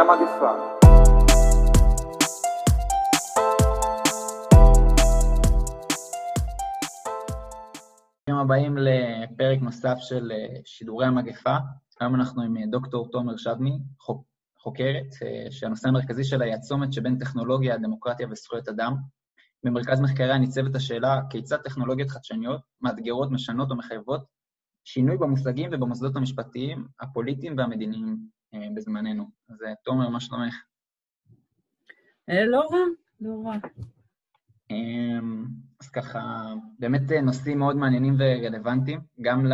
המגפה ברוכים הבאים לפרק נוסף של אה, שידורי המגפה. היום אנחנו עם אה, דוקטור תומר שדמי, חוקרת, אה, שהנושא המרכזי שלה היא הצומת שבין טכנולוגיה, דמוקרטיה וזכויות אדם. במרכז מחקריה ניצבת השאלה כיצד טכנולוגיות חדשניות מאתגרות, משנות או מחייבות שינוי במושגים ובמוסדות המשפטיים, הפוליטיים והמדיניים בזמננו. אז תומר, מה שלומך? לא רע, לא רע. אמ, אז ככה, באמת אה, נושאים מאוד מעניינים ורלוונטיים, גם, ל,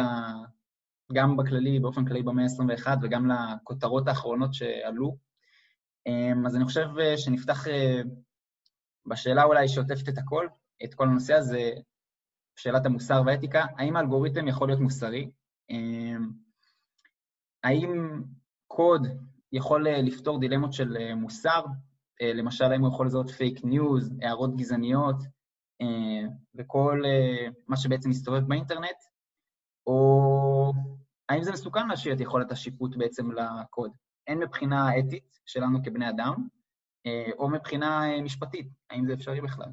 גם בכללי, באופן כללי במאה ה-21 וגם לכותרות האחרונות שעלו. אמ, אז אני חושב אה, שנפתח אה, בשאלה אולי שעוטפת את הכל, את כל הנושא הזה, שאלת המוסר והאתיקה, האם האלגוריתם יכול להיות מוסרי? אמ, האם קוד יכול לפתור דילמות של מוסר? אה, למשל, האם הוא יכול לזהות פייק ניוז, הערות גזעניות, אה, וכל אה, מה שבעצם מסתובב באינטרנט, או האם זה מסוכן להשאיר את יכולת השיפוט בעצם לקוד, הן מבחינה אתית שלנו כבני אדם, או מבחינה משפטית, האם זה אפשרי בכלל?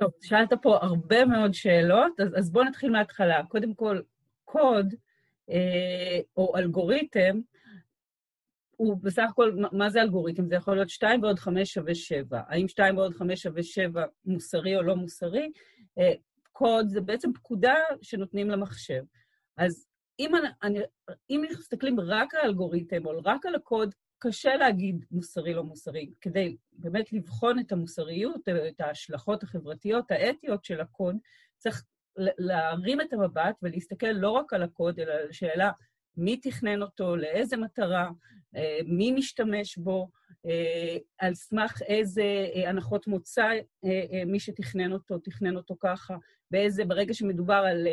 טוב, שאלת פה הרבה מאוד שאלות, אז, אז בואו נתחיל מההתחלה. קודם כל, קוד אה, או אלגוריתם הוא בסך הכל, מה זה אלגוריתם? זה יכול להיות 2 ועוד 5 שווה 7. האם 2 ועוד 5 שווה 7 מוסרי או לא מוסרי? אה, קוד זה בעצם פקודה שנותנים למחשב. אז אם, אני, אם מסתכלים רק על האלגוריתם או רק על הקוד, קשה להגיד מוסרי לא מוסרי. כדי באמת לבחון את המוסריות, את ההשלכות החברתיות, האתיות של הקוד, צריך להרים את המבט ולהסתכל לא רק על הקוד, אלא על השאלה מי תכנן אותו, לאיזה מטרה, אה, מי משתמש בו, אה, על סמך איזה אה, הנחות מוצא מי שתכנן אותו, תכנן אותו ככה, באיזה, ברגע שמדובר על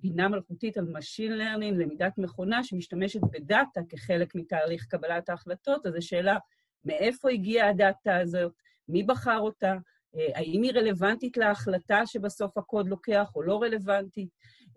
בינה מלכותית, על Machine Learning, למידת מכונה שמשתמשת בדאטה כחלק מתהליך קבלת ההחלטות, אז השאלה, מאיפה הגיעה הדאטה הזאת, מי בחר אותה, האם היא רלוונטית להחלטה שבסוף הקוד לוקח או לא רלוונטית,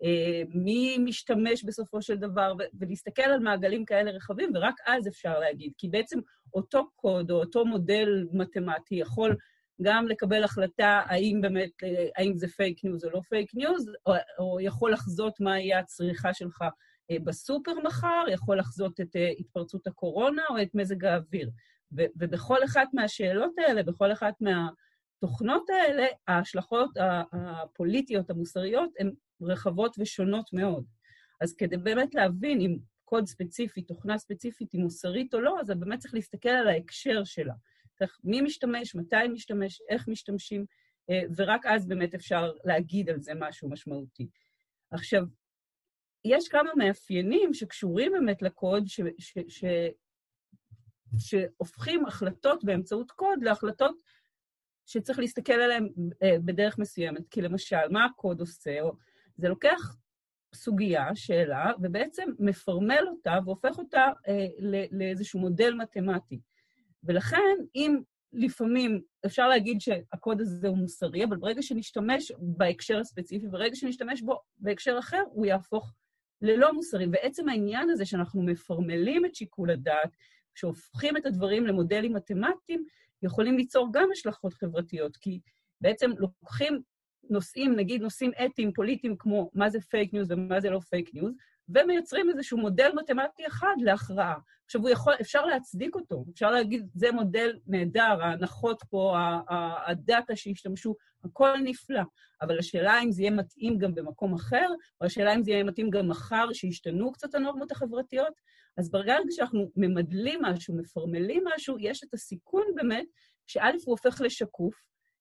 אה, מי משתמש בסופו של דבר, ולהסתכל על מעגלים כאלה רחבים, ורק אז אפשר להגיד. כי בעצם אותו קוד או אותו מודל מתמטי יכול גם לקבל החלטה האם באמת, אה, האם זה פייק ניוז או לא פייק ניוז, או, או יכול לחזות מה יהיה הצריכה שלך אה, בסופר מחר, יכול לחזות את התפרצות הקורונה או את מזג האוויר. ובכל אחת מהשאלות האלה, בכל אחת מהתוכנות האלה, ההשלכות הפוליטיות, המוסריות, הן רחבות ושונות מאוד. אז כדי באמת להבין אם קוד ספציפי, תוכנה ספציפית היא מוסרית או לא, אז באמת צריך להסתכל על ההקשר שלה. צריך מי משתמש, מתי משתמש, איך משתמשים, אה, ורק אז באמת אפשר להגיד על זה משהו משמעותי. עכשיו, יש כמה מאפיינים שקשורים באמת לקוד, ש, ש, ש, שהופכים החלטות באמצעות קוד להחלטות שצריך להסתכל עליהן אה, בדרך מסוימת. כי למשל, מה הקוד עושה? או זה לוקח סוגיה, שאלה, ובעצם מפרמל אותה והופך אותה אה, לאיזשהו מודל מתמטי. ולכן, אם לפעמים אפשר להגיד שהקוד הזה הוא מוסרי, אבל ברגע שנשתמש בהקשר הספציפי, ברגע שנשתמש בו בהקשר אחר, הוא יהפוך ללא מוסרי. ועצם העניין הזה שאנחנו מפרמלים את שיקול הדעת, שהופכים את הדברים למודלים מתמטיים, יכולים ליצור גם השלכות חברתיות, כי בעצם לוקחים נושאים, נגיד נושאים אתיים, פוליטיים, כמו מה זה פייק ניוז ומה זה לא פייק ניוז, ומייצרים איזשהו מודל מתמטי אחד להכרעה. עכשיו, הוא יכול, אפשר להצדיק אותו, אפשר להגיד, זה מודל נהדר, ההנחות פה, הדאטה שהשתמשו, הכל נפלא. אבל השאלה אם זה יהיה מתאים גם במקום אחר, או השאלה אם זה יהיה מתאים גם מחר, שישתנו קצת הנורמות החברתיות, אז ברגע שאנחנו ממדלים משהו, מפרמלים משהו, יש את הסיכון באמת, שא' הוא הופך לשקוף,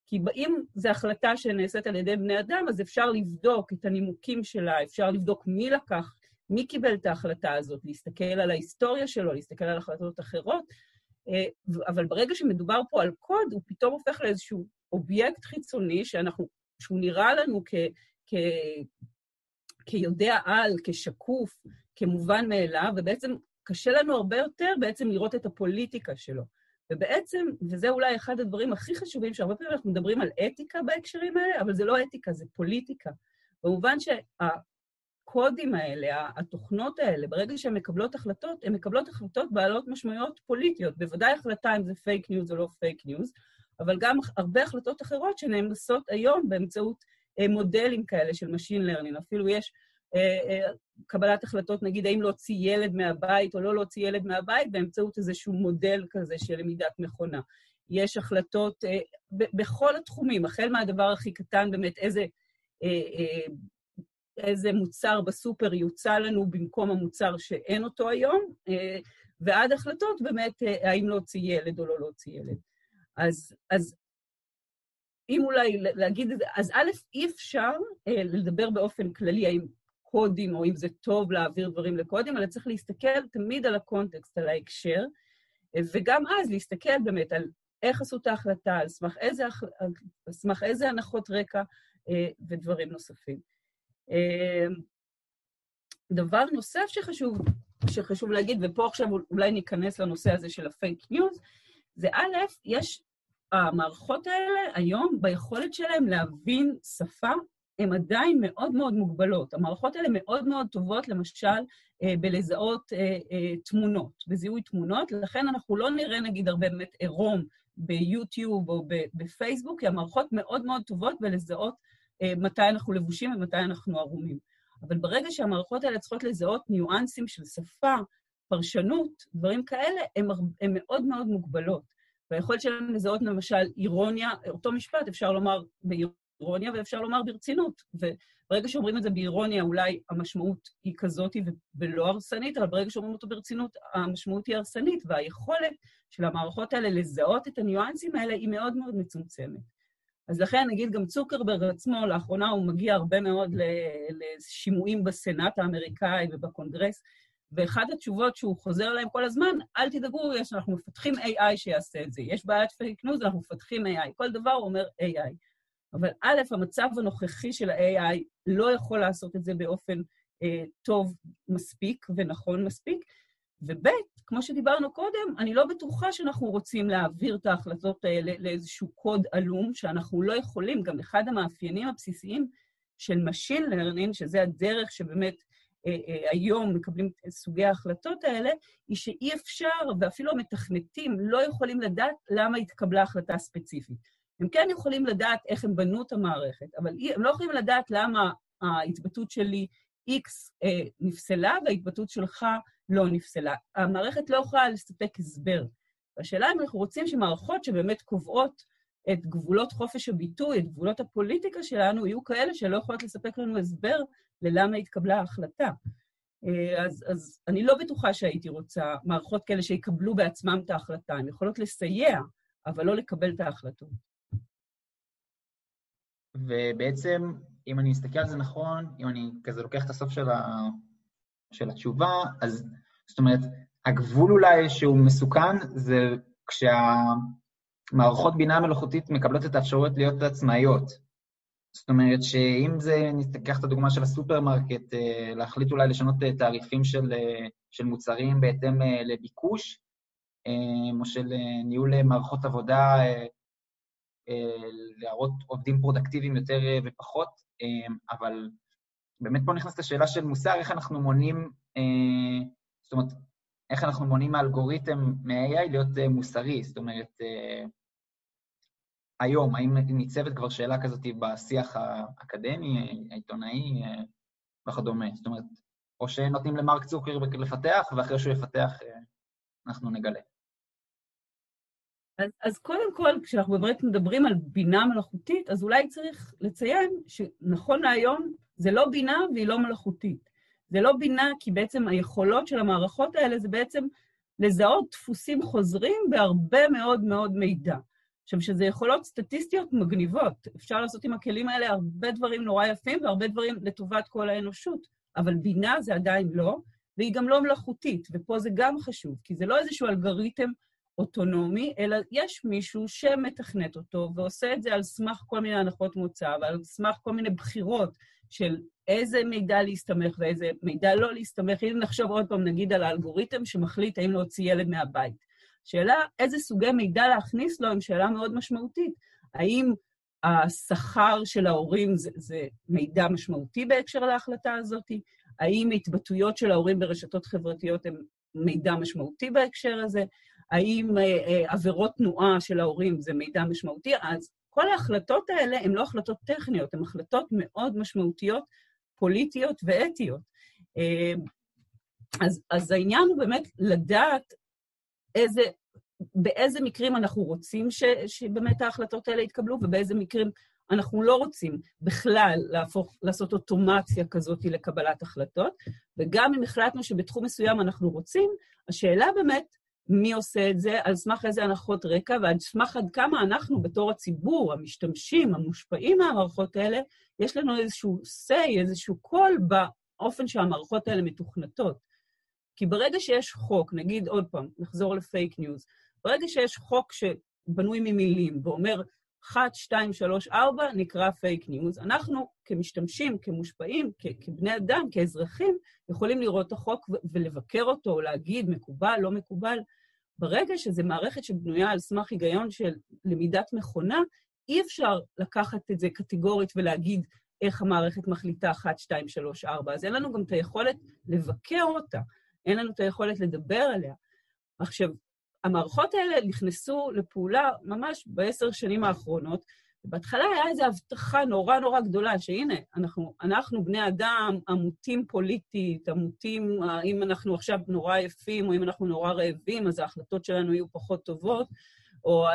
כי אם זו החלטה שנעשית על ידי בני אדם, אז אפשר לבדוק את הנימוקים שלה, אפשר לבדוק מי לקח, מי קיבל את ההחלטה הזאת, להסתכל על ההיסטוריה שלו, להסתכל על החלטות אחרות, אה, אבל ברגע שמדובר פה על קוד, הוא פתאום הופך לאיזשהו אובייקט חיצוני שאנחנו, שהוא נראה לנו כ, כ, כיודע על, כשקוף, כמובן מאליו, ובעצם קשה לנו הרבה יותר בעצם לראות את הפוליטיקה שלו. ובעצם, וזה אולי אחד הדברים הכי חשובים, שהרבה פעמים אנחנו מדברים על אתיקה בהקשרים האלה, אבל זה לא אתיקה, זה פוליטיקה. במובן שהקוד הקודים האלה, התוכנות האלה, ברגע שהן מקבלות החלטות, הן מקבלות החלטות בעלות משמעויות פוליטיות. בוודאי החלטה אם זה פייק ניוז או לא פייק ניוז, אבל גם הרבה החלטות אחרות שנעשות היום באמצעות מודלים כאלה של Machine Learning. אפילו יש אה, אה, קבלת החלטות, נגיד, האם להוציא ילד מהבית או לא להוציא ילד מהבית, באמצעות איזשהו מודל כזה של למידת מכונה. יש החלטות אה, בכל התחומים, החל מהדבר הכי קטן, באמת, איזה, איזה מוצר בסופר יוצא לנו במקום המוצר שאין אותו היום, ועד החלטות באמת, האם להוציא ילד או לא להוציא ילד. אז, אז אם אולי להגיד את זה, אז א', אי אפשר לדבר באופן כללי האם קודים, או אם זה טוב להעביר דברים לקודים, אלא צריך להסתכל תמיד על הקונטקסט, על ההקשר, וגם אז להסתכל באמת על איך עשו את ההחלטה, על סמך איזה, על סמך איזה הנחות רקע אה, ודברים נוספים. אה, דבר נוסף שחשוב, שחשוב להגיד, ופה עכשיו אולי ניכנס לנושא הזה של הפייק ניוז, זה א', יש, המערכות האלה היום, ביכולת שלהם להבין שפה הן עדיין מאוד מאוד מוגבלות. המערכות האלה מאוד מאוד טובות, למשל, אה, בלזהות אה, אה, תמונות, בזיהוי תמונות, לכן אנחנו לא נראה, נגיד, הרבה באמת עירום ביוטיוב או בפייסבוק, כי המערכות מאוד מאוד טובות בלזהות מתי אנחנו לבושים ומתי אנחנו ערומים. אבל ברגע שהמערכות האלה צריכות לזהות ניואנסים של שפה, פרשנות, דברים כאלה, הן מאוד מאוד מוגבלות. והיכולת שלהם לזהות למשל אירוניה, אותו משפט אפשר לומר באירוניה, ואפשר לומר ברצינות. וברגע שאומרים את זה באירוניה, אולי המשמעות היא כזאת ולא הרסנית, אבל ברגע שאומרים אותו ברצינות, המשמעות היא הרסנית, והיכולת של המערכות האלה לזהות את הניואנסים האלה היא מאוד מאוד מצומצמת. אז לכן, נגיד, גם צוקרברג עצמו, לאחרונה הוא מגיע הרבה מאוד לשימועים בסנאט האמריקאי ובקונגרס, ואחת התשובות שהוא חוזר עליהן כל הזמן, אל תדאגו, יש, אנחנו מפתחים AI שיעשה את זה. יש בעיית פייק ניוז, אנחנו מפתחים AI. כל דבר אומר AI. אבל א', המצב הנוכחי של ה-AI לא יכול לעשות את זה באופן אה, טוב מספיק ונכון מספיק, וב', כמו שדיברנו קודם, אני לא בטוחה שאנחנו רוצים להעביר את ההחלטות האלה לאיזשהו קוד עלום, שאנחנו לא יכולים, גם אחד המאפיינים הבסיסיים של Machine Learning, שזה הדרך שבאמת היום מקבלים את סוגי ההחלטות האלה, היא שאי אפשר, ואפילו המתכנתים לא יכולים לדעת למה התקבלה החלטה ספציפית. הם כן יכולים לדעת איך הם בנו את המערכת, אבל הם לא יכולים לדעת למה ההתבטאות שלי X אה, נפסלה וההתבטאות שלך לא נפסלה. המערכת לא יכולה לספק הסבר. והשאלה אם אנחנו רוצים שמערכות שבאמת קובעות את גבולות חופש הביטוי, את גבולות הפוליטיקה שלנו, יהיו כאלה שלא יכולות לספק לנו הסבר ללמה התקבלה ההחלטה. אה, אז, אז אני לא בטוחה שהייתי רוצה מערכות כאלה שיקבלו בעצמם את ההחלטה. הן יכולות לסייע, אבל לא לקבל את ההחלטות. ובעצם, אם אני מסתכל על זה נכון, אם אני כזה לוקח את הסוף של, ה... של התשובה, אז זאת אומרת, הגבול אולי שהוא מסוכן זה כשהמערכות בינה מלאכותית מקבלות את האפשרויות להיות עצמאיות. זאת אומרת שאם זה, ניקח את הדוגמה של הסופרמרקט, אה, להחליט אולי לשנות אה, תעריפים של, אה, של מוצרים בהתאם לביקוש, או של ניהול מערכות עבודה להראות עובדים פרודקטיביים יותר ופחות, אבל באמת פה נכנסת השאלה של מוסר, איך אנחנו מונעים, זאת אומרת, איך אנחנו מונים מהאלגוריתם, מה-AI להיות מוסרי, זאת אומרת, היום, האם ניצבת כבר שאלה כזאת בשיח האקדמי, העיתונאי וכדומה, זאת אומרת, או שנותנים למרק צוקרברג לפתח, ואחרי שהוא יפתח אנחנו נגלה. אז, אז קודם כל, כשאנחנו באמת מדברים על בינה מלאכותית, אז אולי צריך לציין שנכון להיום זה לא בינה והיא לא מלאכותית. זה לא בינה כי בעצם היכולות של המערכות האלה זה בעצם לזהות דפוסים חוזרים בהרבה מאוד מאוד מידע. עכשיו, שזה יכולות סטטיסטיות מגניבות. אפשר לעשות עם הכלים האלה הרבה דברים נורא יפים והרבה דברים לטובת כל האנושות, אבל בינה זה עדיין לא, והיא גם לא מלאכותית, ופה זה גם חשוב, כי זה לא איזשהו אלגוריתם אוטונומי, אלא יש מישהו שמתכנת אותו ועושה את זה על סמך כל מיני הנחות מוצא ועל סמך כל מיני בחירות של איזה מידע להסתמך ואיזה מידע לא להסתמך. אם נחשוב עוד פעם, נגיד, על האלגוריתם שמחליט האם להוציא ילד מהבית. שאלה איזה סוגי מידע להכניס לו, עם שאלה מאוד משמעותית. האם השכר של ההורים זה, זה מידע משמעותי בהקשר להחלטה הזאת? האם התבטאויות של ההורים ברשתות חברתיות הן מידע משמעותי בהקשר הזה? האם אה, אה, עבירות תנועה של ההורים זה מידע משמעותי? אז כל ההחלטות האלה הן לא החלטות טכניות, הן החלטות מאוד משמעותיות, פוליטיות ואתיות. אה, אז, אז העניין הוא באמת לדעת איזה, באיזה מקרים אנחנו רוצים ש, שבאמת ההחלטות האלה יתקבלו, ובאיזה מקרים אנחנו לא רוצים בכלל להפוך, לעשות אוטומציה כזאת לקבלת החלטות, וגם אם החלטנו שבתחום מסוים אנחנו רוצים, השאלה באמת, מי עושה את זה, על סמך איזה הנחות רקע, ועל סמך עד כמה אנחנו בתור הציבור, המשתמשים, המושפעים מהמערכות האלה, יש לנו איזשהו say, איזשהו קול באופן שהמערכות האלה מתוכנתות. כי ברגע שיש חוק, נגיד עוד פעם, נחזור לפייק ניוז, ברגע שיש חוק שבנוי ממילים ואומר 1, 2, 3, 4, נקרא פייק ניוז, אנחנו כמשתמשים, כמושפעים, כבני אדם, כאזרחים, יכולים לראות את החוק ולבקר אותו, או להגיד מקובל, לא מקובל. ברגע שזו מערכת שבנויה על סמך היגיון של למידת מכונה, אי אפשר לקחת את זה קטגורית ולהגיד איך המערכת מחליטה 1, 2, 3, 4. אז אין לנו גם את היכולת לבקר אותה. אין לנו את היכולת לדבר עליה. עכשיו, המערכות האלה נכנסו לפעולה ממש בעשר שנים האחרונות, ובהתחלה היה איזו הבטחה נורא נורא גדולה, שהנה, אנחנו, אנחנו בני אדם עמותים פוליטית, עמותים, אם אנחנו עכשיו נורא יפים, או אם אנחנו נורא רעבים, אז ההחלטות שלנו יהיו פחות טובות, או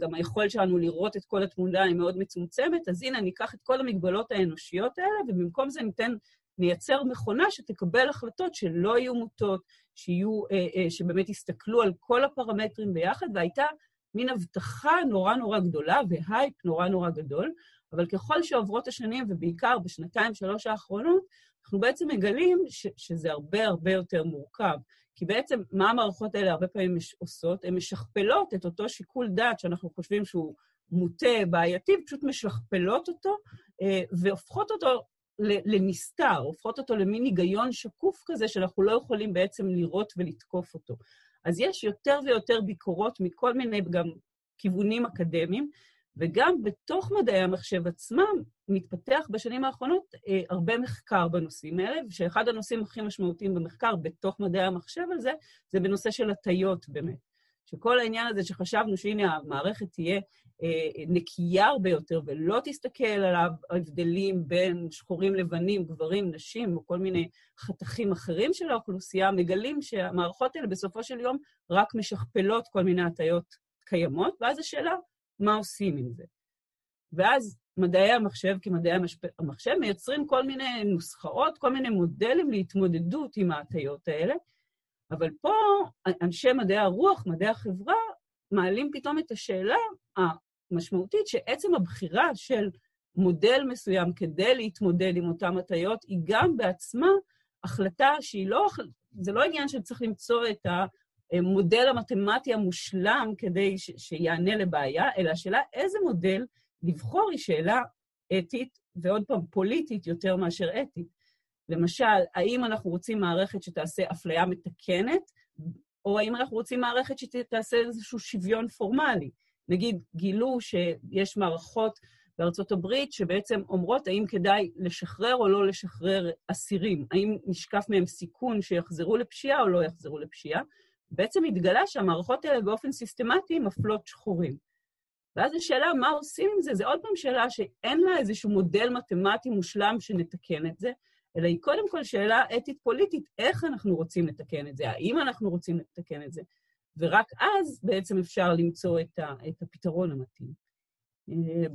גם היכולת שלנו לראות את כל התמונה היא מאוד מצומצמת, אז הנה, ניקח את כל המגבלות האנושיות האלה, ובמקום זה ניתן נייצר מכונה שתקבל החלטות שלא יהיו מוטות, שיהיו, אה, אה, שבאמת יסתכלו על כל הפרמטרים ביחד, והייתה מין הבטחה נורא נורא גדולה והייפ נורא נורא גדול, אבל ככל שעוברות השנים, ובעיקר בשנתיים, שלוש האחרונות, אנחנו בעצם מגלים ש- שזה הרבה הרבה יותר מורכב. כי בעצם מה המערכות האלה הרבה פעמים עושות? הן משכפלות את אותו שיקול דעת שאנחנו חושבים שהוא מוטה, בעייתי, פשוט משכפלות אותו אה, והופכות אותו לנסתר, הופכות אותו למין היגיון שקוף כזה שאנחנו לא יכולים בעצם לראות ולתקוף אותו. אז יש יותר ויותר ביקורות מכל מיני גם כיוונים אקדמיים, וגם בתוך מדעי המחשב עצמם מתפתח בשנים האחרונות אה, הרבה מחקר בנושאים האלה, ושאחד הנושאים הכי משמעותיים במחקר בתוך מדעי המחשב על זה, זה בנושא של הטיות באמת. שכל העניין הזה שחשבנו שהנה המערכת תהיה נקייה הרבה יותר ולא תסתכל על ההבדלים בין שחורים לבנים, גברים, נשים, או כל מיני חתכים אחרים של האוכלוסייה, מגלים שהמערכות האלה בסופו של יום רק משכפלות כל מיני הטיות קיימות, ואז השאלה, מה עושים עם זה? ואז מדעי המחשב כמדעי המחשב מייצרים כל מיני נוסחאות, כל מיני מודלים להתמודדות עם ההטיות האלה, אבל פה אנשי מדעי הרוח, מדעי החברה, מעלים פתאום את השאלה המשמעותית שעצם הבחירה של מודל מסוים כדי להתמודד עם אותן הטיות, היא גם בעצמה החלטה שהיא לא, זה לא עניין שצריך למצוא את המודל המתמטי המושלם כדי ש, שיענה לבעיה, אלא השאלה איזה מודל לבחור היא שאלה אתית, ועוד פעם, פוליטית יותר מאשר אתית. למשל, האם אנחנו רוצים מערכת שתעשה אפליה מתקנת, או האם אנחנו רוצים מערכת שתעשה איזשהו שוויון פורמלי. נגיד, גילו שיש מערכות בארצות הברית שבעצם אומרות האם כדאי לשחרר או לא לשחרר אסירים, האם נשקף מהם סיכון שיחזרו לפשיעה או לא יחזרו לפשיעה. בעצם התגלה שהמערכות האלה באופן סיסטמטי מפלות שחורים. ואז השאלה, מה עושים עם זה? זה עוד פעם שאלה שאין לה איזשהו מודל מתמטי מושלם שנתקן את זה, אלא היא קודם כל שאלה אתית-פוליטית, איך אנחנו רוצים לתקן את זה, האם אנחנו רוצים לתקן את זה, ורק אז בעצם אפשר למצוא את, ה, את הפתרון המתאים. אה,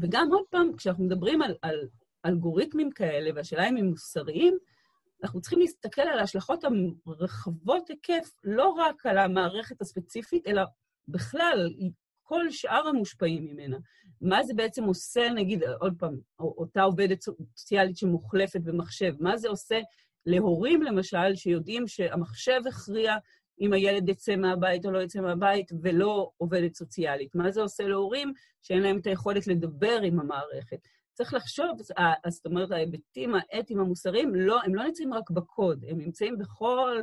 וגם עוד פעם, כשאנחנו מדברים על, על אלגוריתמים כאלה, והשאלה אם הם מוסריים, אנחנו צריכים להסתכל על ההשלכות הרחבות היקף, לא רק על המערכת הספציפית, אלא בכלל, כל שאר המושפעים ממנה. מה זה בעצם עושה, נגיד, עוד פעם, אותה עובדת סוציאלית שמוחלפת במחשב, מה זה עושה להורים, למשל, שיודעים שהמחשב הכריע אם הילד יצא מהבית או לא יצא מהבית, ולא עובדת סוציאלית? מה זה עושה להורים שאין להם את היכולת לדבר עם המערכת? צריך לחשוב, זאת אומרת, ההיבטים האתיים המוסריים, לא, הם לא נמצאים רק בקוד, הם נמצאים בכל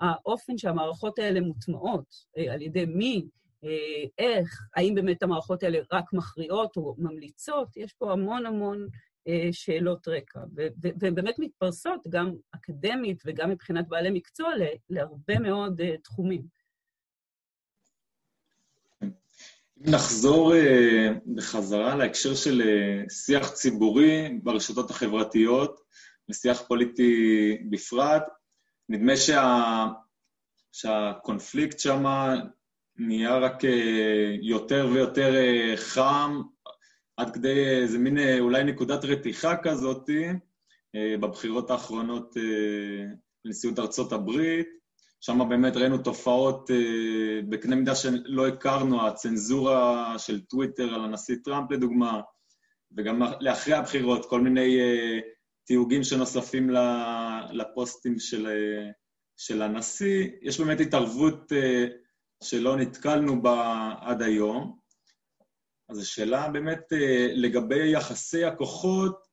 האופן שהמערכות האלה מוטמעות, אה, על ידי מי, אה, איך, האם באמת המערכות האלה רק מכריעות או ממליצות, יש פה המון המון שאלות רקע, והן באמת מתפרסות גם אקדמית וגם מבחינת בעלי מקצוע להרבה מאוד תחומים. אם נחזור בחזרה להקשר של שיח ציבורי ברשתות החברתיות ושיח פוליטי בפרט, נדמה שה... שהקונפליקט שם נהיה רק יותר ויותר חם, עד כדי איזה מין אולי נקודת רתיחה כזאת בבחירות האחרונות לנשיאות ארצות הברית. שם באמת ראינו תופעות בקנה מידה שלא הכרנו, הצנזורה של טוויטר על הנשיא טראמפ לדוגמה, וגם לאחרי הבחירות, כל מיני תיוגים שנוספים לפוסטים של, של הנשיא. יש באמת התערבות שלא נתקלנו בה עד היום. אז השאלה באמת לגבי יחסי הכוחות,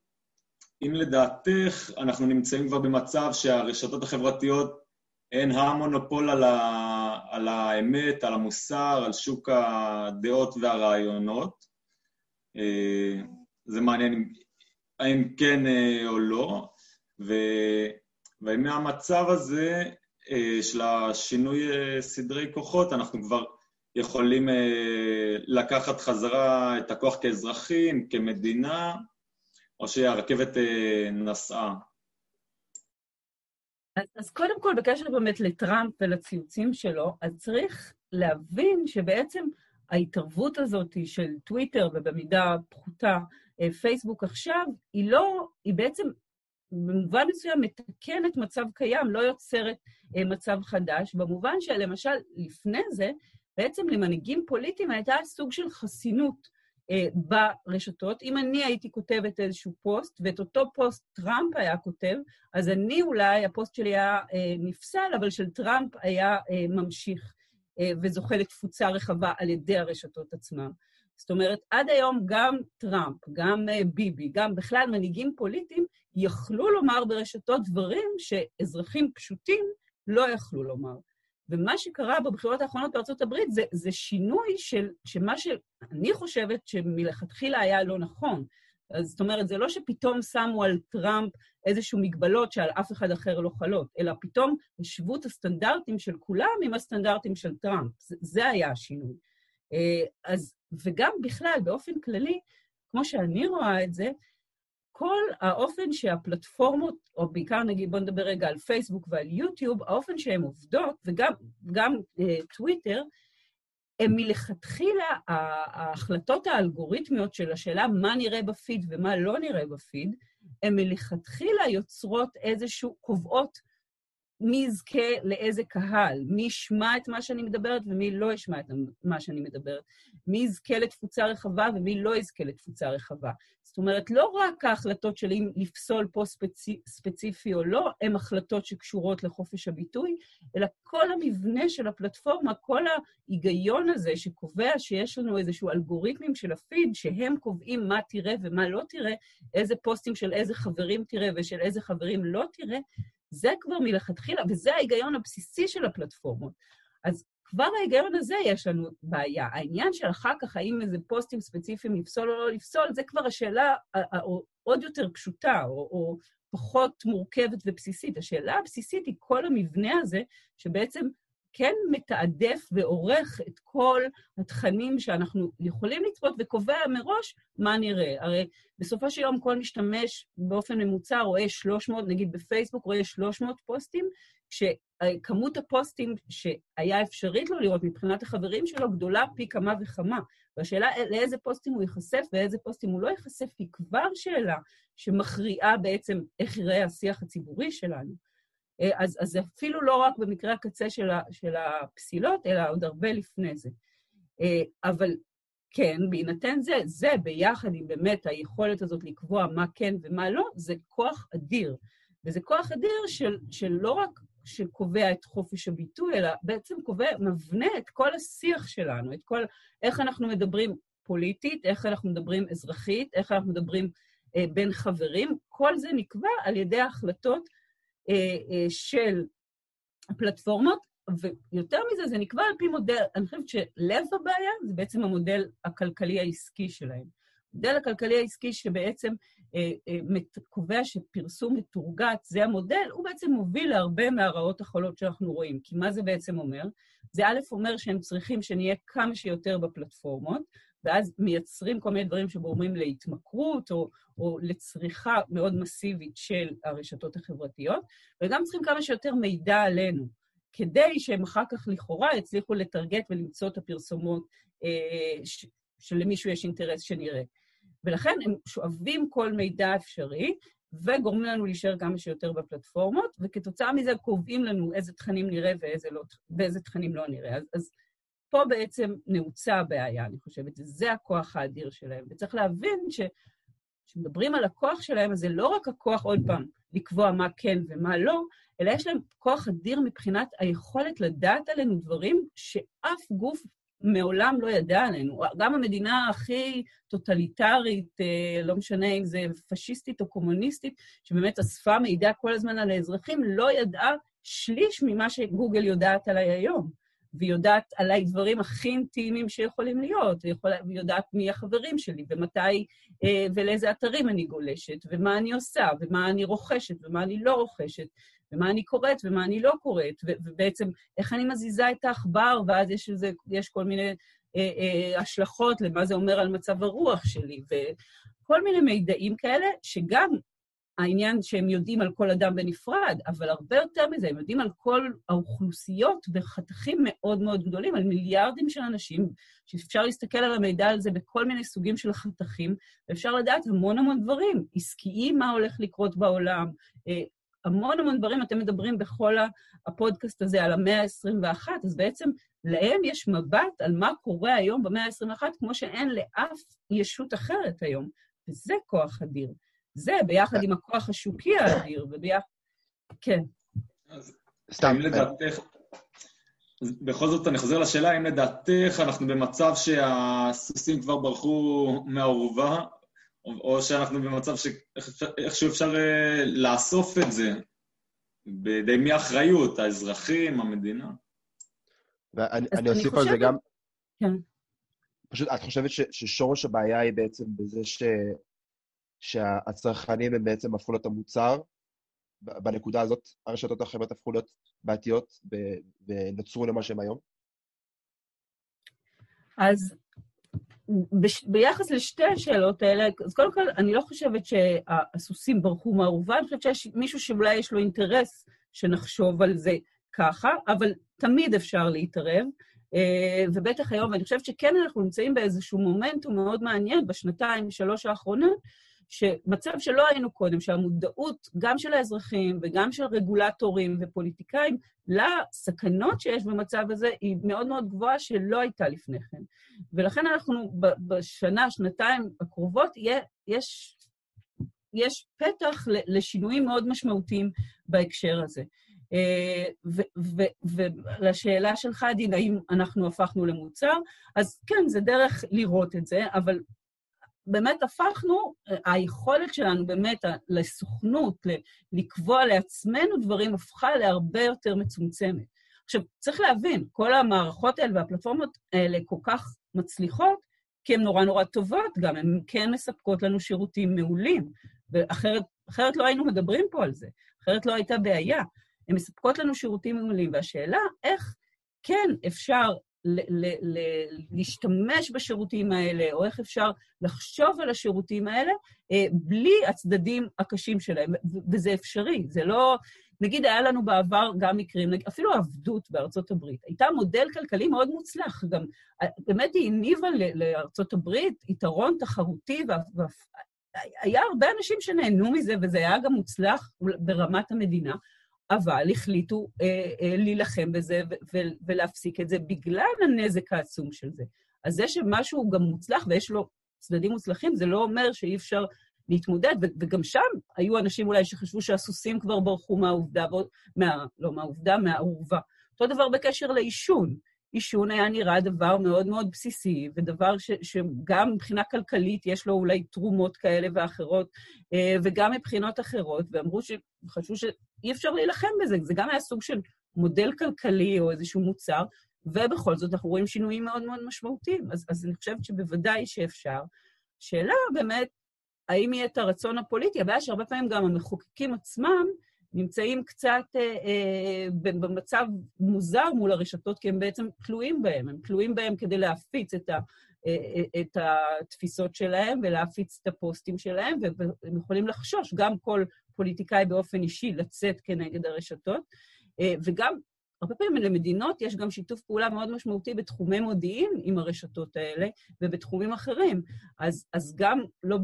אם לדעתך אנחנו נמצאים כבר במצב שהרשתות החברתיות הן המונופול על, ה, על האמת, על המוסר, על שוק הדעות והרעיונות. זה מעניין האם כן או לא, והאם מהמצב הזה של השינוי סדרי כוחות אנחנו כבר יכולים לקחת חזרה את הכוח כאזרחים, כמדינה, או שהרכבת נסעה? אז, אז קודם כל, בקשר באמת לטראמפ ולציוצים שלו, אז צריך להבין שבעצם ההתערבות הזאת של טוויטר, ובמידה פחותה פייסבוק עכשיו, היא לא, היא בעצם במובן מסוים מתקנת מצב קיים, לא יוצרת מצב חדש, במובן שלמשל לפני זה, בעצם למנהיגים פוליטיים הייתה סוג של חסינות ברשתות. אם אני הייתי כותבת איזשהו פוסט, ואת אותו פוסט טראמפ היה כותב, אז אני אולי, הפוסט שלי היה נפסל, אבל של טראמפ היה ממשיך וזוכה לתפוצה רחבה על ידי הרשתות עצמן. זאת אומרת, עד היום גם טראמפ, גם ביבי, גם בכלל מנהיגים פוליטיים, יכלו לומר ברשתות דברים שאזרחים פשוטים לא יכלו לומר. ומה שקרה בבחירות האחרונות בארצות הברית זה, זה שינוי של, שמה שאני חושבת שמלכתחילה היה לא נכון. אז זאת אומרת, זה לא שפתאום שמו על טראמפ איזשהו מגבלות שעל אף אחד אחר לא חלות, אלא פתאום השוו את הסטנדרטים של כולם עם הסטנדרטים של טראמפ. זה, זה היה השינוי. אז, וגם בכלל, באופן כללי, כמו שאני רואה את זה, כל האופן שהפלטפורמות, או בעיקר נגיד, בואו נדבר רגע על פייסבוק ועל יוטיוב, האופן שהן עובדות, וגם גם טוויטר, הם מלכתחילה, ההחלטות האלגוריתמיות של השאלה מה נראה בפיד ומה לא נראה בפיד, הן מלכתחילה יוצרות איזשהו, קובעות מי יזכה לאיזה קהל, מי ישמע את מה שאני מדברת ומי לא ישמע את מה שאני מדברת, מי יזכה לתפוצה רחבה ומי לא יזכה לתפוצה רחבה. זאת אומרת, לא רק ההחלטות של אם לפסול פוסט ספצי, ספציפי או לא, הן החלטות שקשורות לחופש הביטוי, אלא כל המבנה של הפלטפורמה, כל ההיגיון הזה שקובע שיש לנו איזשהו אלגוריתמים של הפיד, שהם קובעים מה תראה ומה לא תראה, איזה פוסטים של איזה חברים תראה ושל איזה חברים לא תראה, זה כבר מלכתחילה, וזה ההיגיון הבסיסי של הפלטפורמות. אז כבר ההיגיון הזה יש לנו בעיה. העניין של אחר כך, האם איזה פוסטים ספציפיים לפסול או לא לפסול, זה כבר השאלה העוד יותר פשוטה, או, או פחות מורכבת ובסיסית. השאלה הבסיסית היא כל המבנה הזה, שבעצם כן מתעדף ועורך את כל התכנים שאנחנו יכולים לצפות וקובע מראש מה נראה. הרי בסופו של יום כל משתמש באופן ממוצע רואה 300, נגיד בפייסבוק רואה 300 פוסטים, כשכמות הפוסטים שהיה אפשרית לו לראות מבחינת החברים שלו גדולה פי כמה וכמה. והשאלה לאיזה פוסטים הוא ייחשף ואיזה פוסטים הוא לא ייחשף היא כבר שאלה שמכריעה בעצם איך ייראה השיח הציבורי שלנו. אז, אז אפילו לא רק במקרה הקצה של, ה, של הפסילות, אלא עוד הרבה לפני זה. אבל כן, בהינתן זה, זה ביחד עם באמת היכולת הזאת לקבוע מה כן ומה לא, זה כוח אדיר. וזה כוח אדיר של, של לא רק שקובע את חופש הביטוי, אלא בעצם קובע, מבנה את כל השיח שלנו, את כל, איך אנחנו מדברים פוליטית, איך אנחנו מדברים אזרחית, איך אנחנו מדברים אה, בין חברים, כל זה נקבע על ידי ההחלטות אה, אה, של הפלטפורמות, ויותר מזה, זה נקבע על פי מודל, אני חושבת שלב הבעיה זה בעצם המודל הכלכלי העסקי שלהם. המודל הכלכלי העסקי שבעצם קובע שפרסום מתורגת זה המודל, הוא בעצם מוביל להרבה מהרעות החולות שאנחנו רואים. כי מה זה בעצם אומר? זה א', אומר שהם צריכים שנהיה כמה שיותר בפלטפורמות, ואז מייצרים כל מיני דברים שגורמים להתמכרות או, או לצריכה מאוד מסיבית של הרשתות החברתיות, וגם צריכים כמה שיותר מידע עלינו, כדי שהם אחר כך לכאורה יצליחו לטרגט ולמצוא את הפרסומות אה, ש, שלמישהו יש אינטרס שנראה. ולכן הם שואבים כל מידע אפשרי, וגורמים לנו להישאר כמה שיותר בפלטפורמות, וכתוצאה מזה קובעים לנו איזה תכנים נראה ואיזה, לא, ואיזה תכנים לא נראה. אז, אז פה בעצם נעוצה הבעיה, אני חושבת, זה הכוח האדיר שלהם. וצריך להבין שכשמדברים על הכוח שלהם, אז זה לא רק הכוח, עוד פעם, לקבוע מה כן ומה לא, אלא יש להם כוח אדיר מבחינת היכולת לדעת עלינו דברים שאף גוף מעולם לא ידע עלינו. גם המדינה הכי טוטליטרית, אה, לא משנה אם זה פשיסטית או קומוניסטית, שבאמת אספה מידע כל הזמן על האזרחים, לא ידעה שליש ממה שגוגל יודעת עליי היום. והיא יודעת עליי דברים הכי אינטימיים שיכולים להיות, היא יודעת מי החברים שלי, ומתי אה, ולאיזה אתרים אני גולשת, ומה אני עושה, ומה אני רוכשת, ומה אני לא רוכשת, ומה אני קוראת ומה אני לא קוראת, ובעצם איך אני מזיזה את העכבר, ואז יש, איזה, יש כל מיני אה, אה, השלכות למה זה אומר על מצב הרוח שלי, וכל מיני מידעים כאלה, שגם העניין שהם יודעים על כל אדם בנפרד, אבל הרבה יותר מזה, הם יודעים על כל האוכלוסיות בחתכים מאוד מאוד גדולים, על מיליארדים של אנשים, שאפשר להסתכל על המידע על זה בכל מיני סוגים של חתכים, ואפשר לדעת המון המון דברים, עסקיים, מה הולך לקרות בעולם, אה, המון המון דברים, אתם מדברים בכל הפודקאסט הזה על המאה ה-21, אז בעצם להם יש מבט על מה קורה היום במאה ה-21, כמו שאין לאף ישות אחרת היום, וזה כוח אדיר. זה, ביחד עם הכוח השוקי האדיר, וביחד... כן. אז סתם. לדעתך... בכל זאת, אני חוזר לשאלה, האם לדעתך אנחנו במצב שהסוסים כבר ברחו מהאורווה, או שאנחנו במצב שאיכשהו אפשר אה, לאסוף את זה בידי מי האחריות, האזרחים, המדינה? ואני אוסיף על זה גם... כן. פשוט, את חושבת ששורש הבעיה היא בעצם בזה ש... שהצרכנים הם בעצם הפכו להיות המוצר, בנקודה הזאת הרשתות החברתיות הפכו להיות בעתיות ונוצרו למה שהם היום? אז בש, ביחס לשתי השאלות האלה, אז קודם כל, אני לא חושבת שהסוסים ברחו מהאורווה, אני חושבת שיש מישהו שאולי יש לו אינטרס שנחשוב על זה ככה, אבל תמיד אפשר להתערב. אה, ובטח היום, ואני חושבת שכן אנחנו נמצאים באיזשהו מומנטום מאוד מעניין בשנתיים, שלוש האחרונות, שמצב שלא היינו קודם, שהמודעות גם של האזרחים וגם של רגולטורים ופוליטיקאים לסכנות שיש במצב הזה היא מאוד מאוד גבוהה שלא הייתה לפני כן. ולכן אנחנו בשנה, שנתיים הקרובות, יש, יש פתח לשינויים מאוד משמעותיים בהקשר הזה. אה, ולשאלה שלך, דין, האם אנחנו הפכנו למוצר, אז כן, זה דרך לראות את זה, אבל באמת הפכנו, היכולת שלנו באמת לסוכנות, לקבוע לעצמנו דברים, הפכה להרבה יותר מצומצמת. עכשיו, צריך להבין, כל המערכות האלה והפלטפורמות האלה כל כך מצליחות, כי הן נורא נורא טובות גם, הן כן מספקות לנו שירותים מעולים, ואחרת לא היינו מדברים פה על זה, אחרת לא הייתה בעיה. הן מספקות לנו שירותים מעולים, והשאלה איך כן אפשר להשתמש בשירותים האלה, או איך אפשר לחשוב על השירותים האלה, אה, בלי הצדדים הקשים שלהם. וזה אפשרי, זה לא... נגיד, היה לנו בעבר גם מקרים, אפילו העבדות בארצות הברית, הייתה מודל כלכלי מאוד מוצלח, גם אה, באמת היא הניבה לארצות הברית יתרון תחרותי, והיה הרבה אנשים שנהנו מזה, וזה היה גם מוצלח ברמת המדינה. אבל החליטו אה, אה, להילחם בזה ולהפסיק את זה בגלל הנזק העצום של זה. אז זה שמשהו גם מוצלח ויש לו צדדים מוצלחים, זה לא אומר שאי אפשר להתמודד, וגם שם היו אנשים אולי שחשבו שהסוסים כבר ברחו מהעובדה, מה, לא מהעובדה, מהעורבה. אותו דבר בקשר לעישון. עישון היה נראה דבר מאוד מאוד בסיסי, ודבר ש, שגם מבחינה כלכלית יש לו אולי תרומות כאלה ואחרות, אה, וגם מבחינות אחרות, ואמרו שחשבו שאי אפשר להילחם בזה, זה גם היה סוג של מודל כלכלי או איזשהו מוצר, ובכל זאת אנחנו רואים שינויים מאוד מאוד משמעותיים. אז, אז אני חושבת שבוודאי שאפשר. שאלה באמת, האם יהיה את הרצון הפוליטי? הבעיה שהרבה פעמים גם המחוקקים עצמם נמצאים קצת אה, אה, במצב מוזר מול הרשתות, כי הם בעצם תלויים בהם. הם תלויים בהם כדי להפיץ את, ה, את התפיסות שלהם ולהפיץ את הפוסטים שלהם, והם יכולים לחשוש, גם כל פוליטיקאי באופן אישי, לצאת כנגד הרשתות. אה, וגם הרבה פעמים למדינות יש גם שיתוף פעולה מאוד משמעותי בתחומי מודיעין עם הרשתות האלה ובתחומים אחרים. אז, אז גם לא,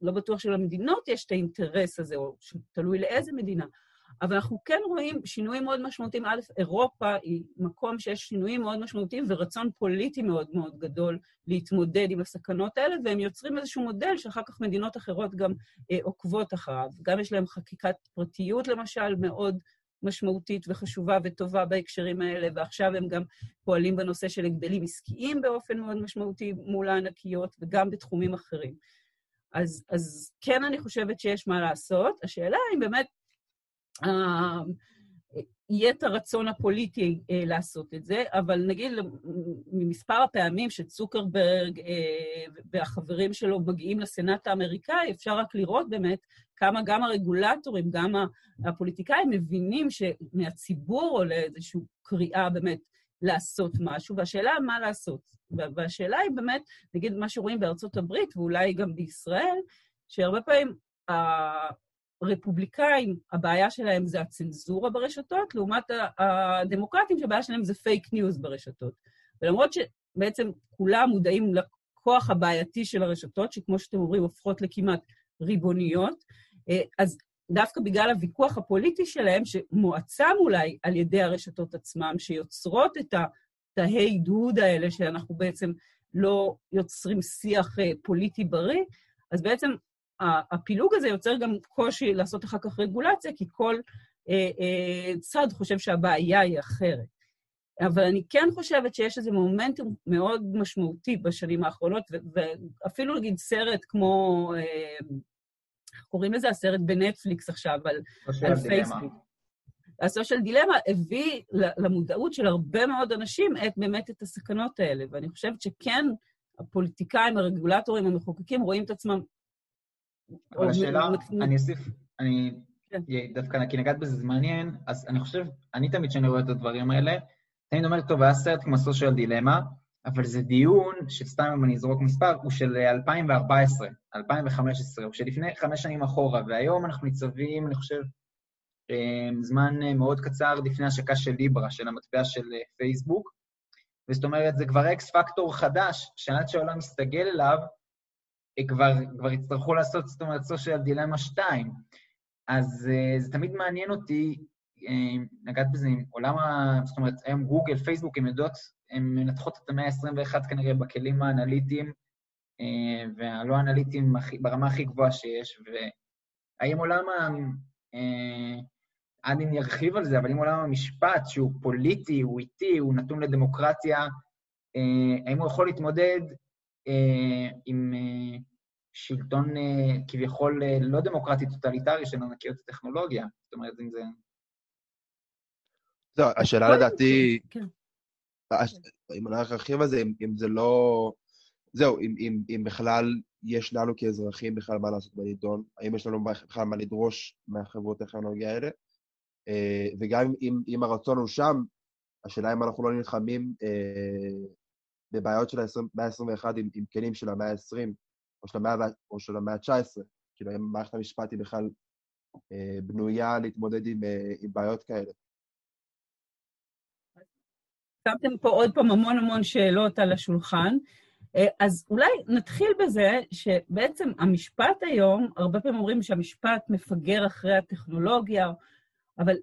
לא בטוח שלמדינות יש את האינטרס הזה, או תלוי לאיזה מדינה. אבל אנחנו כן רואים שינויים מאוד משמעותיים. א', אירופה היא מקום שיש שינויים מאוד משמעותיים ורצון פוליטי מאוד מאוד גדול להתמודד עם הסכנות האלה, והם יוצרים איזשהו מודל שאחר כך מדינות אחרות גם אה, עוקבות אחריו. גם יש להם חקיקת פרטיות, למשל, מאוד משמעותית וחשובה וטובה בהקשרים האלה, ועכשיו הם גם פועלים בנושא של הגבלים עסקיים באופן מאוד משמעותי מול הענקיות, וגם בתחומים אחרים. אז, אז כן, אני חושבת שיש מה לעשות. השאלה אם באמת יהיה את הרצון הפוליטי אה, לעשות את זה, אבל נגיד ממספר הפעמים שצוקרברג אה, והחברים שלו מגיעים לסנאט האמריקאי, אפשר רק לראות באמת כמה גם הרגולטורים, גם הפוליטיקאים מבינים שמהציבור עולה איזושהי קריאה באמת לעשות משהו, והשאלה מה לעשות. והשאלה היא באמת, נגיד מה שרואים בארצות הברית, ואולי גם בישראל, שהרבה פעמים הרפובליקאים, הבעיה שלהם זה הצנזורה ברשתות, לעומת הדמוקרטים שהבעיה שלהם זה פייק ניוז ברשתות. ולמרות שבעצם כולם מודעים לכוח הבעייתי של הרשתות, שכמו שאתם אומרים, הופכות לכמעט ריבוניות, אה, אז דווקא בגלל הוויכוח הפוליטי שלהם, שמועצם אולי על ידי הרשתות עצמם, שיוצרות את התהי דהוד האלה, שאנחנו בעצם לא יוצרים שיח אה, פוליטי בריא, אז בעצם הפילוג הזה יוצר גם קושי לעשות אחר כך רגולציה, כי כל אה, אה, צד חושב שהבעיה היא אחרת. אבל אני כן חושבת שיש איזה מומנטום מאוד משמעותי בשנים האחרונות, ואפילו נגיד סרט כמו, אה, איך קוראים לזה? הסרט בנטפליקס עכשיו, על, על פייסבוק. הסושיאל דילמה הביא למודעות של הרבה מאוד אנשים את, באמת את הסכנות האלה, ואני חושבת שכן, הפוליטיקאים, הרגולטורים, המחוקקים, רואים את עצמם אבל השאלה, אני אוסיף, אני כן. דווקא, כי נגעת בזה, זה מעניין, אז אני חושב, אני תמיד כשאני רואה את הדברים האלה, תמיד אומר, טוב, היה סרט כמו סושיאל דילמה, אבל זה דיון שסתם אם אני אזרוק מספר, הוא של 2014, 2015, הוא שלפני חמש שנים אחורה, והיום אנחנו ניצבים, אני חושב, אמ, זמן אה, מאוד קצר לפני השקה של ליברה, של המטבע של אה, פייסבוק, וזאת אומרת, זה כבר אקס פקטור חדש, שעד שהעולם מסתגל אליו, כבר, כבר יצטרכו לעשות, זאת אומרת, סושיאל דילמה 2. אז uh, זה תמיד מעניין אותי, uh, נגעת בזה עם עולם ה... זאת אומרת, היום גוגל, פייסבוק, הן יודעות, הן מנתחות את המאה ה-21 כנראה בכלים האנליטיים, uh, והלא אנליטיים ברמה הכי גבוהה שיש, והאם עולם ה... עדין ירחיב על זה, אבל אם עולם המשפט, שהוא פוליטי, הוא איטי, הוא נתון לדמוקרטיה, האם הוא יכול להתמודד אה, עם אה, שלטון אה, כביכול לא דמוקרטי טוטליטרי של ענקיות הטכנולוגיה. זאת אומרת, אם זה... זהו, השאלה לדעתי... כן. אם אני ארחיב על זה, אם זה לא... זהו, אם, אם, אם בכלל יש לנו כאזרחים בכלל מה לעשות בנידון, האם יש לנו בכלל מה לדרוש מהחברות הטכנולוגיה האלה, וגם אם, אם הרצון הוא שם, השאלה אם אנחנו לא נלחמים בבעיות של המאה ה-21 עם, כלים של המאה ה-20 או של המאה, או של המאה ה-19. כאילו, מערכת המשפט היא בכלל אה, בנויה להתמודד עם, אה, עם בעיות כאלה. שמתם פה עוד פעם המון המון שאלות על השולחן. אה, אז אולי נתחיל בזה שבעצם המשפט היום, הרבה פעמים אומרים שהמשפט מפגר אחרי הטכנולוגיה, אבל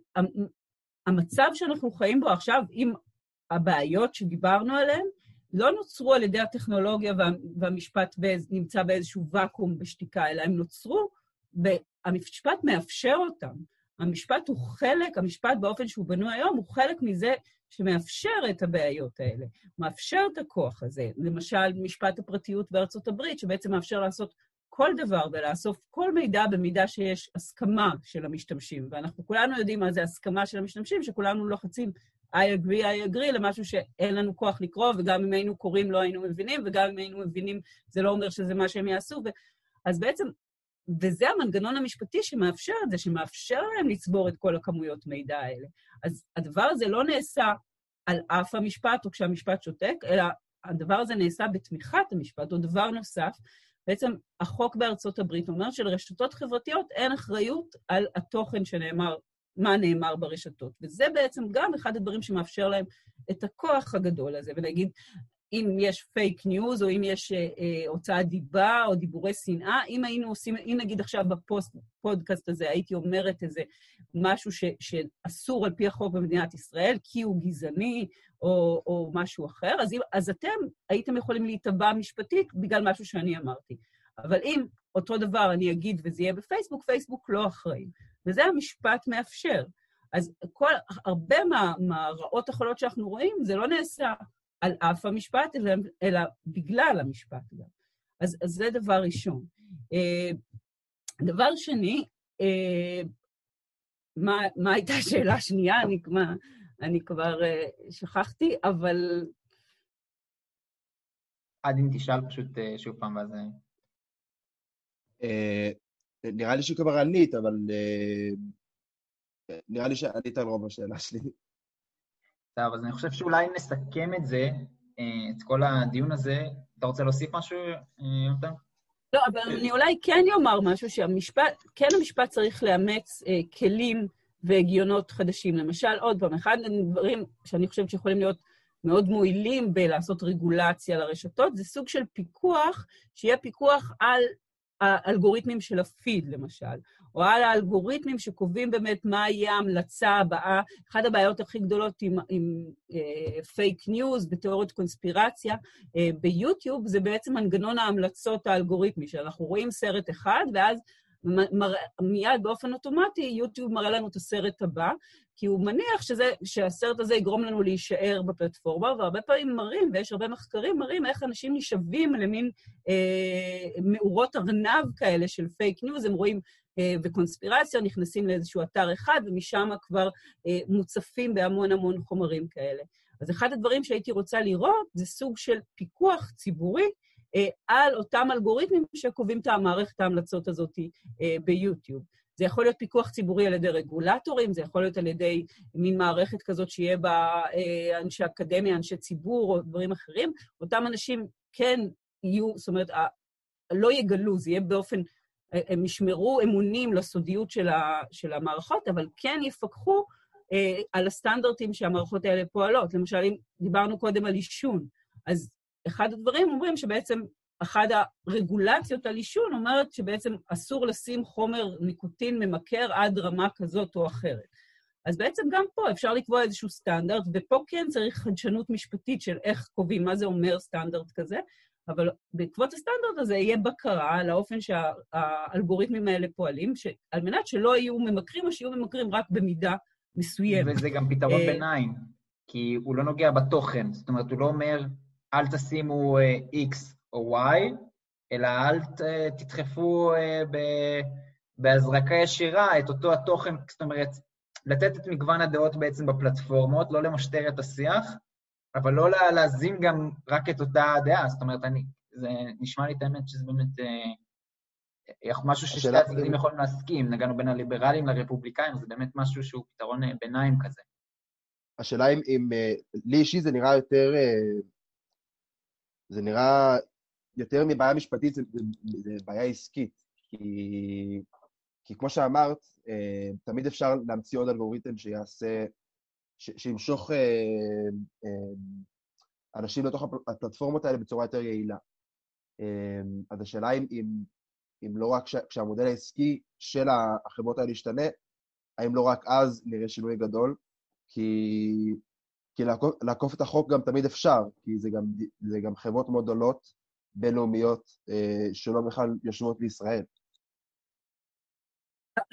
המצב שאנחנו חיים בו עכשיו, עם הבעיות שדיברנו עליהן, לא נוצרו על ידי הטכנולוגיה וה, והמשפט באיז, נמצא באיזשהו ואקום בשתיקה, אלא הם נוצרו, והמשפט מאפשר אותם. המשפט הוא חלק, המשפט באופן שהוא בנוי היום, הוא חלק מזה שמאפשר את הבעיות האלה. מאפשר את הכוח הזה. למשל, משפט הפרטיות בארצות הברית, שבעצם מאפשר לעשות כל דבר ולאסוף כל מידע במידה שיש הסכמה של המשתמשים. ואנחנו כולנו יודעים מה זה הסכמה של המשתמשים, שכולנו לוחצים I agree, I agree, למשהו שאין לנו כוח לקרוא, וגם אם היינו קוראים לא היינו מבינים, וגם אם היינו מבינים זה לא אומר שזה מה שהם יעשו. ו... אז בעצם וזה המנגנון המשפטי שמאפשר את זה, שמאפשר להם לצבור את כל הכמויות מידע האלה. אז הדבר הזה לא נעשה על אף המשפט או כשהמשפט שותק, אלא הדבר הזה נעשה בתמיכת המשפט, או דבר נוסף. בעצם החוק בארצות הברית אומר שלרשתות חברתיות אין אחריות על התוכן שנאמר, מה נאמר ברשתות. וזה בעצם גם אחד הדברים שמאפשר להם את הכוח הגדול הזה. ונגיד, אם יש פייק ניוז, או אם יש אה, אה, הוצאת דיבה, או דיבורי שנאה, אם היינו עושים, אם נגיד עכשיו בפודקאסט הזה הייתי אומרת איזה משהו ש, שאסור על פי החוק במדינת ישראל, כי הוא גזעני, או, או משהו אחר, אז, אם, אז אתם הייתם יכולים להיתבע משפטית בגלל משהו שאני אמרתי. אבל אם אותו דבר אני אגיד וזה יהיה בפייסבוק, פייסבוק לא אחראי. וזה המשפט מאפשר. אז כל, הרבה מה, מהרעות החולות שאנחנו רואים, זה לא נעשה על אף המשפט, אלא, אלא בגלל המשפט גם. אז, אז זה דבר ראשון. Uh, דבר שני, uh, מה, מה הייתה השאלה השנייה? אני, מה, אני כבר uh, שכחתי, אבל... עד אם תשאל פשוט שוב פעם, ואז... נראה לי שכבר ענית, אבל uh, נראה לי שענית על רוב השאלה שלי. טוב, אז אני חושב שאולי נסכם את זה, אה, את כל הדיון הזה. אתה רוצה להוסיף משהו, יונתן? לא, אבל אני אולי כן אומר משהו, שהמשפט, כן המשפט צריך לאמץ אה, כלים והגיונות חדשים. למשל, עוד פעם, אחד הדברים שאני חושבת שיכולים להיות מאוד מועילים בלעשות רגולציה לרשתות, זה סוג של פיקוח, שיהיה פיקוח על האלגוריתמים של הפיד, למשל, או על האלגוריתמים שקובעים באמת מה יהיה ההמלצה הבאה. אחת הבעיות הכי גדולות עם, פייק ניוז ותיאוריות קונספירציה אה, ביוטיוב, זה בעצם מנגנון ההמלצות האלגוריתמי, שאנחנו רואים סרט אחד, ואז מיד באופן אוטומטי יוטיוב מראה לנו את הסרט הבא, כי הוא מניח שזה, שהסרט הזה יגרום לנו להישאר בפלטפורמה, והרבה פעמים מראים, ויש הרבה מחקרים מראים איך אנשים נשאבים למין אה, מאורות ארנב כאלה של פייק ניוז, הם רואים אה, וקונספירציה, נכנסים לאיזשהו אתר אחד, ומשם כבר אה, מוצפים בהמון המון חומרים כאלה. אז אחד הדברים שהייתי רוצה לראות זה סוג של פיקוח ציבורי על אותם אלגוריתמים שקובעים את המערכת ההמלצות הזאת אה, ביוטיוב. זה יכול להיות פיקוח ציבורי על ידי רגולטורים, זה יכול להיות על ידי מין מערכת כזאת שיהיה בה אה, אנשי אקדמיה, אנשי ציבור או דברים אחרים. אותם אנשים כן יהיו, זאת אומרת, לא יגלו, זה יהיה באופן, הם ישמרו אמונים לסודיות של, ה, של המערכות, אבל כן יפקחו אה, על הסטנדרטים שהמערכות האלה פועלות. למשל, אם דיברנו קודם על עישון, אז אחד הדברים אומרים שבעצם אחת הרגולציות על עישון אומרת שבעצם אסור לשים חומר ניקוטין ממכר עד רמה כזאת או אחרת. אז בעצם גם פה אפשר לקבוע איזשהו סטנדרט, ופה כן צריך חדשנות משפטית של איך קובעים, מה זה אומר סטנדרט כזה, אבל בעקבות הסטנדרט הזה יהיה בקרה על האופן שהאלגוריתמים האלה פועלים, על מנת שלא יהיו ממכרים או שיהיו ממכרים רק במידה מסוימת. וזה גם פתרון אה, ביניים, כי הוא לא נוגע בתוכן, זאת אומרת, הוא לא אומר, אל תשימו uh, X או Y, אלא אל תדחפו uh, בהזרקה ישירה את אותו התוכן, זאת אומרת, לתת את מגוון הדעות בעצם בפלטפורמות, לא למשטר את השיח, אבל לא להזין גם רק את אותה דעה. זאת אומרת, אני, זה נשמע לי את האמת שזה באמת אה, משהו ששתי הצדדים יכולים להסכים, נגענו בין הליברלים לרפובליקאים, זה באמת משהו שהוא פתרון ביניים כזה. השאלה אם, אם לי אישי זה נראה יותר זה נראה יותר מבעיה משפטית, זה, זה, זה בעיה עסקית. כי, כי כמו שאמרת, אה, תמיד אפשר להמציא עוד אלגוריתם שיעשה, ש, שימשוך אה, אה, אנשים לתוך הפלטפורמות האלה בצורה יותר יעילה. אז השאלה אם, אם, אם לא רק כשהמודל העסקי של החברות האלה ישתנה, האם לא רק אז נראה שינוי גדול? כי כי לעקוף, לעקוף את החוק גם תמיד אפשר, כי זה גם, זה גם חברות מאוד גדולות, בינלאומיות, אה, שלא בכלל יושבות בישראל.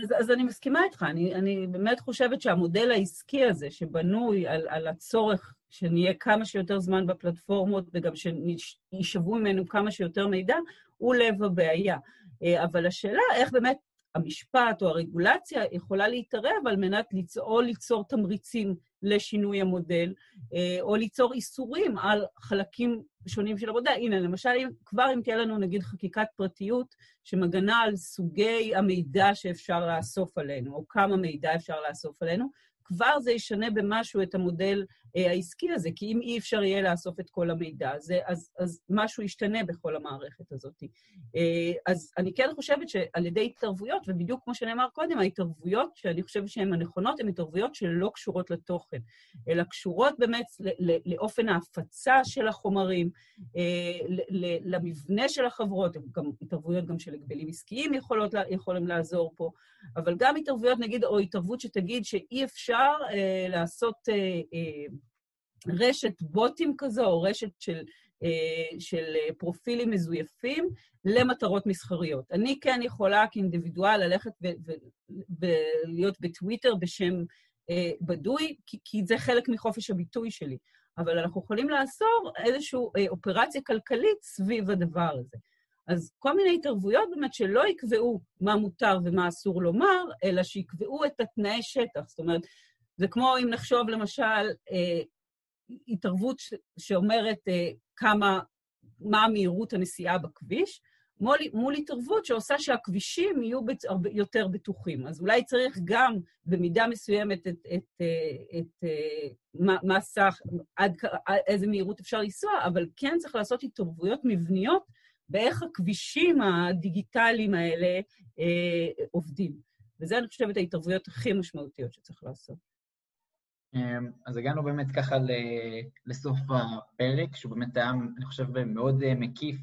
אז, אז אני מסכימה איתך, אני, אני באמת חושבת שהמודל העסקי הזה, שבנוי על, על הצורך שנהיה כמה שיותר זמן בפלטפורמות וגם שישאבו ממנו כמה שיותר מידע, הוא לב הבעיה. אה, אבל השאלה איך באמת המשפט או הרגולציה יכולה להתערב על מנת ליצור, ליצור תמריצים לשינוי המודל, אה, או ליצור איסורים על חלקים שונים של עבודה. הנה, למשל, כבר אם תהיה לנו נגיד חקיקת פרטיות שמגנה על סוגי המידע שאפשר לאסוף עלינו, או כמה מידע אפשר לאסוף עלינו, כבר זה ישנה במשהו את המודל אה, העסקי הזה, כי אם אי אפשר יהיה לאסוף את כל המידע הזה, אז, אז משהו ישתנה בכל המערכת הזאת. אה, אז אני כן חושבת שעל ידי התערבויות, ובדיוק כמו שנאמר קודם, ההתערבויות שאני חושבת שהן הנכונות, הן התערבויות שלא קשורות לתוכן, אלא קשורות באמת לאופן ההפצה של החומרים, אה, למבנה של החברות, גם התערבויות גם של הגבלים עסקיים יכולות, יכולים לעזור פה, אבל גם התערבויות, נגיד, או התערבות שתגיד שאי אפשר אה, לעשות אה, אה, רשת בוטים כזו, או רשת של, אה, של פרופילים מזויפים למטרות מסחריות. אני כן יכולה כאינדיבידואל ללכת ולהיות בטוויטר בשם אה, בדוי, כי, כי זה חלק מחופש הביטוי שלי. אבל אנחנו יכולים לאסור איזושהי אה, אופרציה כלכלית סביב הדבר הזה. אז כל מיני התערבויות באמת שלא יקבעו מה מותר ומה אסור לומר, אלא שיקבעו את התנאי שטח. זאת אומרת, זה כמו אם נחשוב למשל אה, התערבות שאומרת אה, כמה, מה המהירות הנסיעה בכביש, מול, מול התערבות שעושה שהכבישים יהיו בצ... יותר בטוחים. אז אולי צריך גם במידה מסוימת את, את, את, את את אה, מה, מה סך, עד איזה מהירות אפשר לנסוע, אבל כן צריך לעשות התערבויות מבניות באיך הכבישים הדיגיטליים האלה אה, עובדים. וזה, אני חושבת, ההתערבויות הכי משמעותיות שצריך לעשות. אמ, אז הגענו באמת ככה לסוף הפרק, שהוא באמת היה, אני חושב, מאוד אה, מקיף,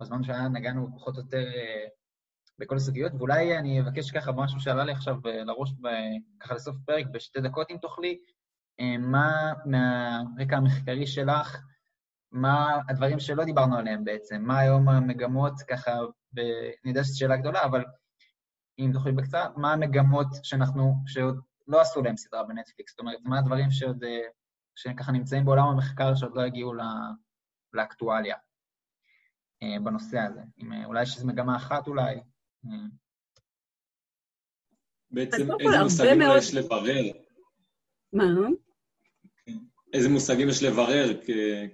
בזמן שהיה נגענו פחות או יותר אה, בכל הסוגיות, ואולי אני אבקש ככה משהו שעלה לי עכשיו אה, לראש, ככה לסוף הפרק, בשתי דקות אם תוכלי, מה מהרקע המחקרי שלך, מה הדברים שלא דיברנו עליהם בעצם, מה היום המגמות, ככה, ב... אני יודע שזו שאלה גדולה, אבל אם תוכלי בקצרה, מה המגמות שאנחנו, שעוד לא עשו להם סדרה בנטפליקס? זאת אומרת, מה הדברים שעוד, אה, שככה נמצאים בעולם המחקר שעוד לא הגיעו לאקטואליה אה, בנושא הזה? אם, אה, אולי יש איזו מגמה אחת אולי? בעצם איזה מושגים מאוד... יש לברר? מה? איזה מושגים יש לברר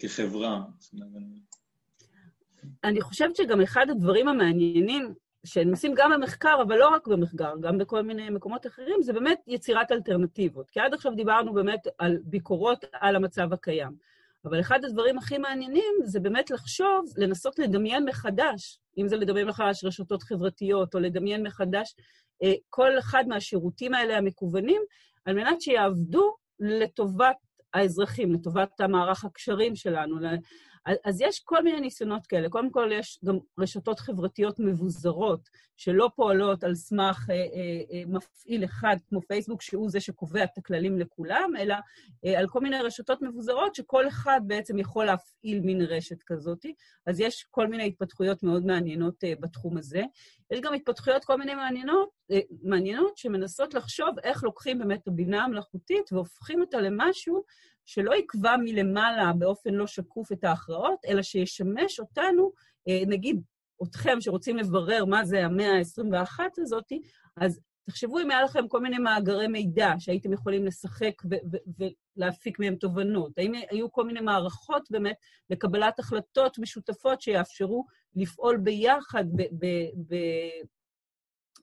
כחברה? אני חושבת שגם אחד הדברים המעניינים שהם עושים גם במחקר, אבל לא רק במחקר, גם בכל מיני מקומות אחרים, זה באמת יצירת אלטרנטיבות. כי עד עכשיו דיברנו באמת על ביקורות על המצב הקיים. אבל אחד הדברים הכי מעניינים זה באמת לחשוב, לנסות לדמיין מחדש, אם זה לדמיין מחדש רשתות חברתיות, או לדמיין מחדש אה, כל אחד מהשירותים האלה המקוונים, על מנת שיעבדו לטובת האזרחים, לטובת המערך הקשרים שלנו, אז יש כל מיני ניסיונות כאלה. קודם כל, יש גם רשתות חברתיות מבוזרות, שלא פועלות על סמך אה, אה, אה, מפעיל אחד כמו פייסבוק, שהוא זה שקובע את הכללים לכולם, אלא אה, על כל מיני רשתות מבוזרות, שכל אחד בעצם יכול להפעיל מין רשת כזאת. אז יש כל מיני התפתחויות מאוד מעניינות אה, בתחום הזה. יש גם התפתחויות כל מיני מעניינות, אה, מעניינות שמנסות לחשוב איך לוקחים באמת את הבינה המלאכותית והופכים אותה למשהו שלא יקבע מלמעלה באופן לא שקוף את ההכרעות, אלא שישמש אותנו, אה, נגיד, אתכם שרוצים לברר מה זה המאה ה-21 הזאת, אז תחשבו אם היה לכם כל מיני מאגרי מידע שהייתם יכולים לשחק ולהפיק מהם תובנות. האם היו כל מיני מערכות באמת לקבלת החלטות משותפות שיאפשרו לפעול ביחד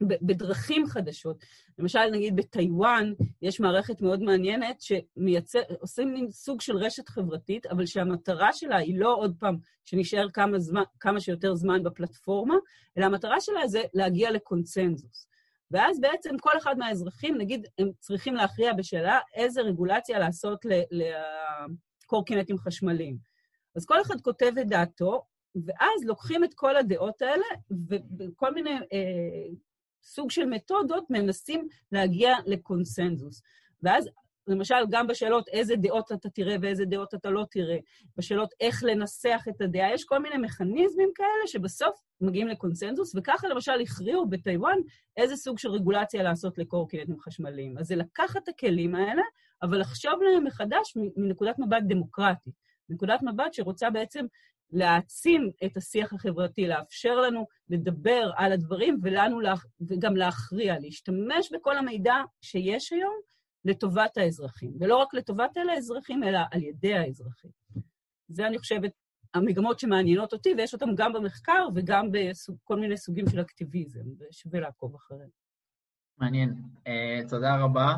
בדרכים חדשות. למשל, נגיד בטיוואן יש מערכת מאוד מעניינת שעושים מין סוג של רשת חברתית, אבל שהמטרה שלה היא לא עוד פעם שנשאר כמה, זמן, כמה שיותר זמן בפלטפורמה, אלא המטרה שלה זה להגיע לקונצנזוס. ואז בעצם כל אחד מהאזרחים, נגיד, הם צריכים להכריע בשאלה איזה רגולציה לעשות לקורקינטים חשמליים. אז כל אחד כותב את דעתו, ואז לוקחים את כל הדעות האלה, וכל מיני אה, סוג של מתודות מנסים להגיע לקונסנזוס. ואז, למשל, גם בשאלות איזה דעות אתה תראה ואיזה דעות אתה לא תראה, בשאלות איך לנסח את הדעה, יש כל מיני מכניזמים כאלה שבסוף מגיעים לקונסנזוס, וככה למשל הכריעו בטיוואן איזה סוג של רגולציה לעשות לקורקינטים חשמליים. אז זה לקחת את הכלים האלה, אבל לחשוב להם מחדש מנקודת מבט דמוקרטית. נקודת מבט שרוצה בעצם להעצים את השיח החברתי, לאפשר לנו לדבר על הדברים ולנו, וגם להכריע, להשתמש בכל המידע שיש היום לטובת האזרחים, ולא רק לטובת אלה האזרחים, אלא על ידי האזרחים. זה, אני חושבת, המגמות שמעניינות אותי, ויש אותן גם במחקר וגם בכל מיני סוגים של אקטיביזם, ושווה לעקוב אחריהם. מעניין. Uh, תודה רבה.